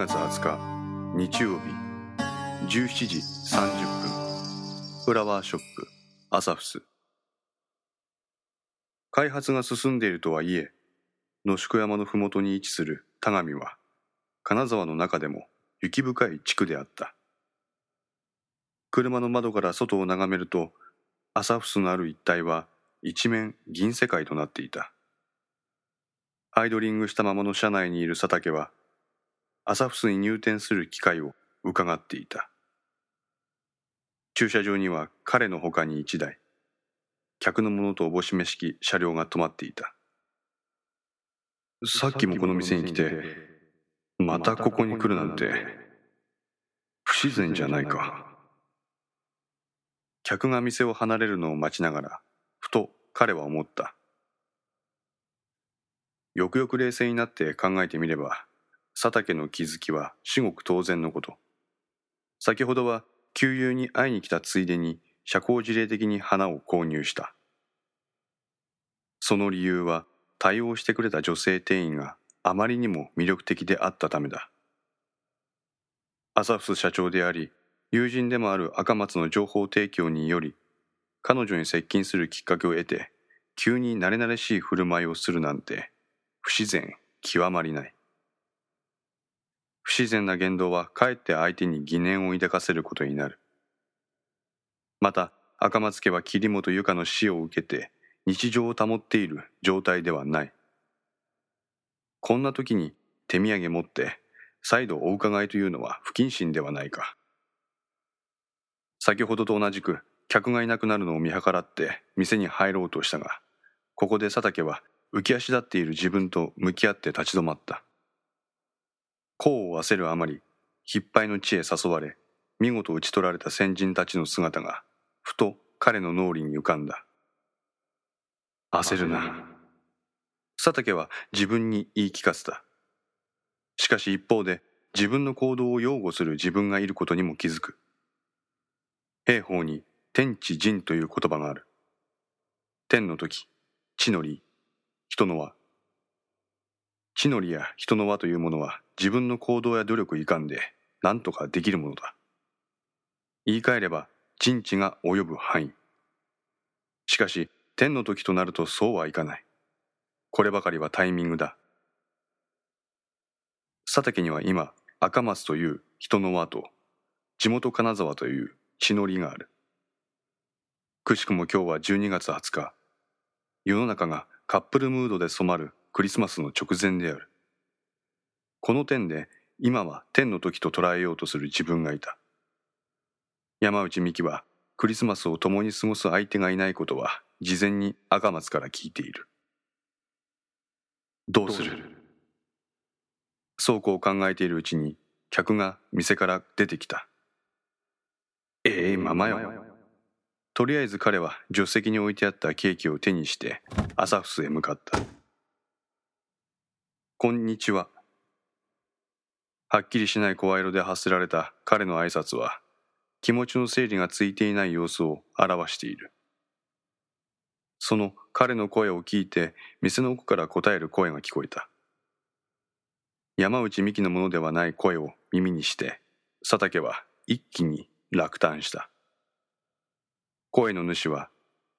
月20日日曜日17時30分フラワーショップアサフス。開発が進んでいるとはいえ野宿山の麓に位置する田上は金沢の中でも雪深い地区であった。車の窓から外を眺めるとアサフスのある一帯は一面銀世界となっていた。アイドリングしたままの車内にいる佐竹はアサフスに入店する機会を伺っていた。駐車場には彼の他に一台客のものとおぼしめ式車両が止まっていた。さっきもこの店に来てまたここに来るなんて不自然じゃないか。客が店を離れるのを待ちながらふと彼は思った。よくよく冷静になって考えてみれば佐竹の気づきは至極当然のこと。先ほどは旧友に会いに来たついでに社交辞令的に花を購入した。その理由は対応してくれた女性店員があまりにも魅力的であったためだ。アサフス社長であり友人でもある赤松の情報提供により彼女に接近するきっかけを得て急に慣れ慣れしい振る舞いをするなんて不自然極まりない。不自然な言動はかえって相手に疑念を抱かせることになる。また赤松家は桐本由香の死を受けて日常を保っている状態ではない。こんな時に手土産持って再度お伺いというのは不謹慎ではないか。先ほどと同じく客がいなくなるのを見計らって店に入ろうとしたがここで佐竹は浮き足立っている自分と向き合って立ち止まった。功を焦るあまり引っ張りの地へ誘われ見事討ち取られた先人たちの姿がふと彼の脳裏に浮かんだ。焦るな。佐竹は自分に言い聞かせた。しかし一方で自分の行動を擁護する自分がいることにも気づく。兵法に天地人という言葉がある。天の時地の利人の輪。地の利や人の輪というものは自分の行動や努力いかんで何とかできるものだ。言い換えれば人知が及ぶ範囲。しかし天の時となるとそうはいかない。こればかりはタイミングだ。佐竹には今赤松という人の輪と地元金沢という血のりがある。くしくも今日は12月20日。世の中がカップルムードで染まるクリスマスの直前である。この点で今は天の時と捉えようとする自分がいた。山内美希はクリスマスを共に過ごす相手がいないことは事前に赤松から聞いている。どうする？そうこう考えているうちに客が店から出てきた。ええままよとりあえず彼は助手席に置いてあったケーキを手にしてアサフスへ向かった。こんにちは。はっきりしない声色で発せられた。彼の挨拶は気持ちの整理がついていない様子を表している。その彼の声を聞いて店の奥から答える声が聞こえた。山内美紀のものではない声を耳にして佐竹は一気に落胆した。声の主は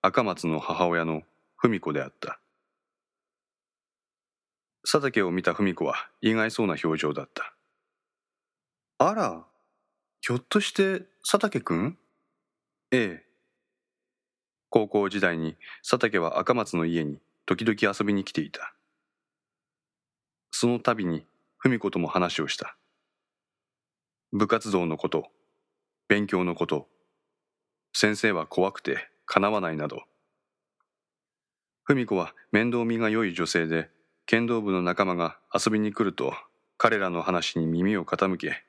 赤松の母親の文子であった。佐竹を見た文子は意外そうな表情だった。あらひょっとして佐竹くん？ええ。高校時代に佐竹は赤松の家に時々遊びに来ていた。その度に文子とも話をした。部活動のこと勉強のこと先生は怖くてかなわないなど。文子は面倒見が良い女性で剣道部の仲間が遊びに来ると彼らの話に耳を傾け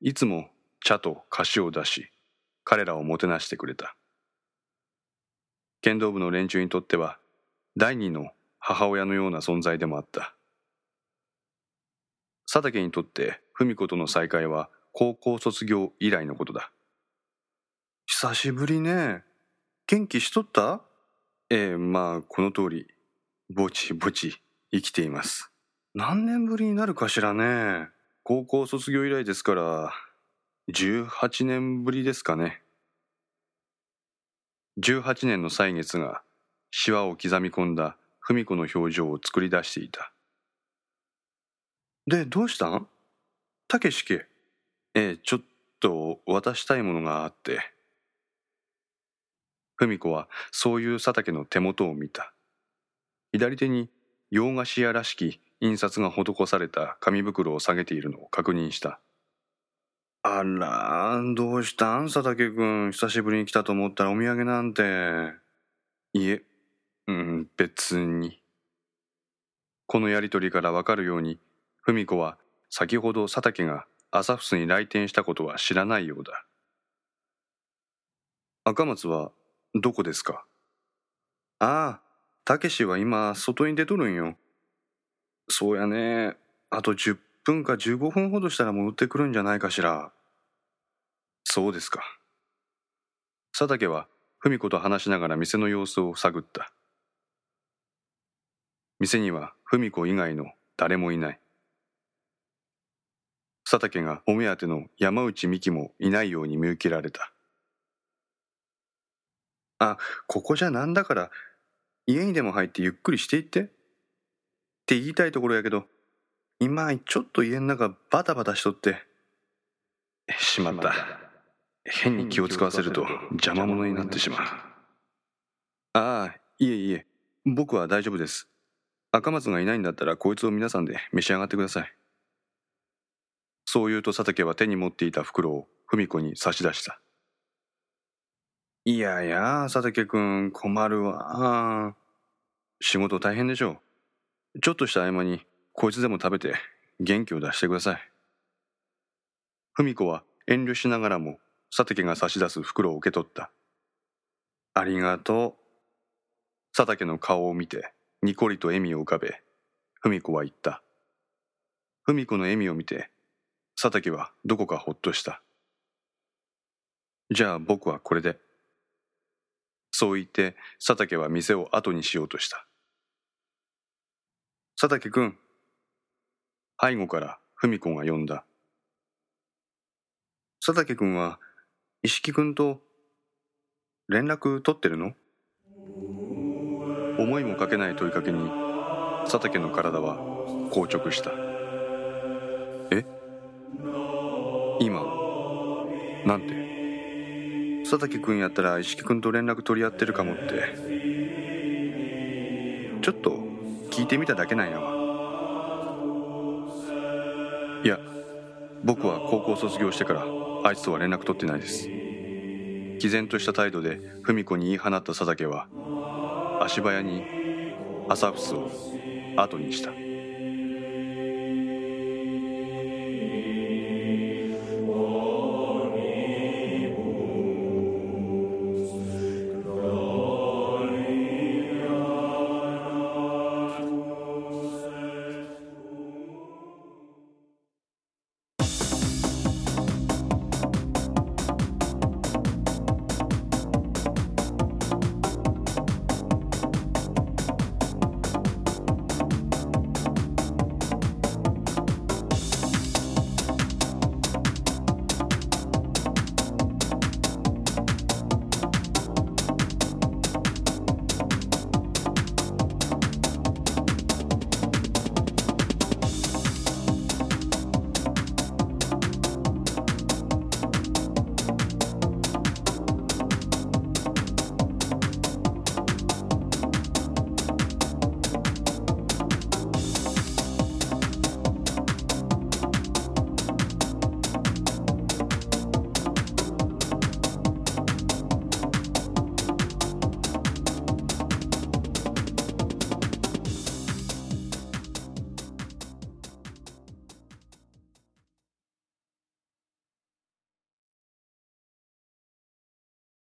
いつも茶と菓子を出し彼らをもてなしてくれた。剣道部の連中にとっては第二の母親のような存在でもあった。佐竹にとって文子との再会は高校卒業以来のことだ。久しぶりね。元気しとった？ええまあこの通り。ぼちぼち生きています。何年ぶりになるかしらね。高校卒業以来ですから18年ぶりですかね。18年の歳月がシワを刻み込んだ文子の表情を作り出していた。でどうしたん？たけし家ええちょっと渡したいものがあって。文子はそういう佐竹の手元を見た。左手に洋菓子屋らしき印刷が施された紙袋を下げているのを確認した。あらどうしたん？佐竹君久しぶりに来たと思ったらお土産なんて。いえうん別に。このやりとりからわかるように文子は先ほど佐竹が朝フスに来店したことは知らないようだ。赤松はどこですか？ああたけしは今外に出とるんよそうやね。あと10分か15分ほどしたら戻ってくるんじゃないかしら。そうですか。佐竹は文子と話しながら店の様子を探った。店には文子以外の誰もいない。佐竹がお目当ての山内美希もいないように見受けられた。あここじゃなんだから家にでも入ってゆっくりしていって。って言いたいところやけど今ちょっと家の中バタバタしとってしまった。変に気を使わせると邪魔者になってしまう。ああいえいえ。僕は大丈夫です。赤松がいないんだったらこいつを皆さんで召し上がってください。そう言うと佐竹は手に持っていた袋を文子に差し出した。いやいや佐竹君困るわ。仕事大変でしょうちょっとした合間にこいつでも食べて元気を出してください文子は遠慮しながらも佐竹が差し出す袋を受け取ったありがとう佐竹の顔を見てにこりと笑みを浮かべ文子は言った文子の笑みを見て佐竹はどこかほっとした。じゃあ僕はこれで。そう言って佐竹は店を後にしようとした。佐竹君。背後から文子が呼んだ。佐竹君は石木君と連絡取ってるの？思いもかけない問いかけに佐竹の体は硬直した。え？今？なんて？佐竹君やったら石木君と連絡取り合ってるかもってちょっと聞いてみただけなんやわ。いや僕は高校卒業してからあいつとは連絡取ってないです。毅然とした態度で文子に言い放った佐竹は足早に朝フスを後にした。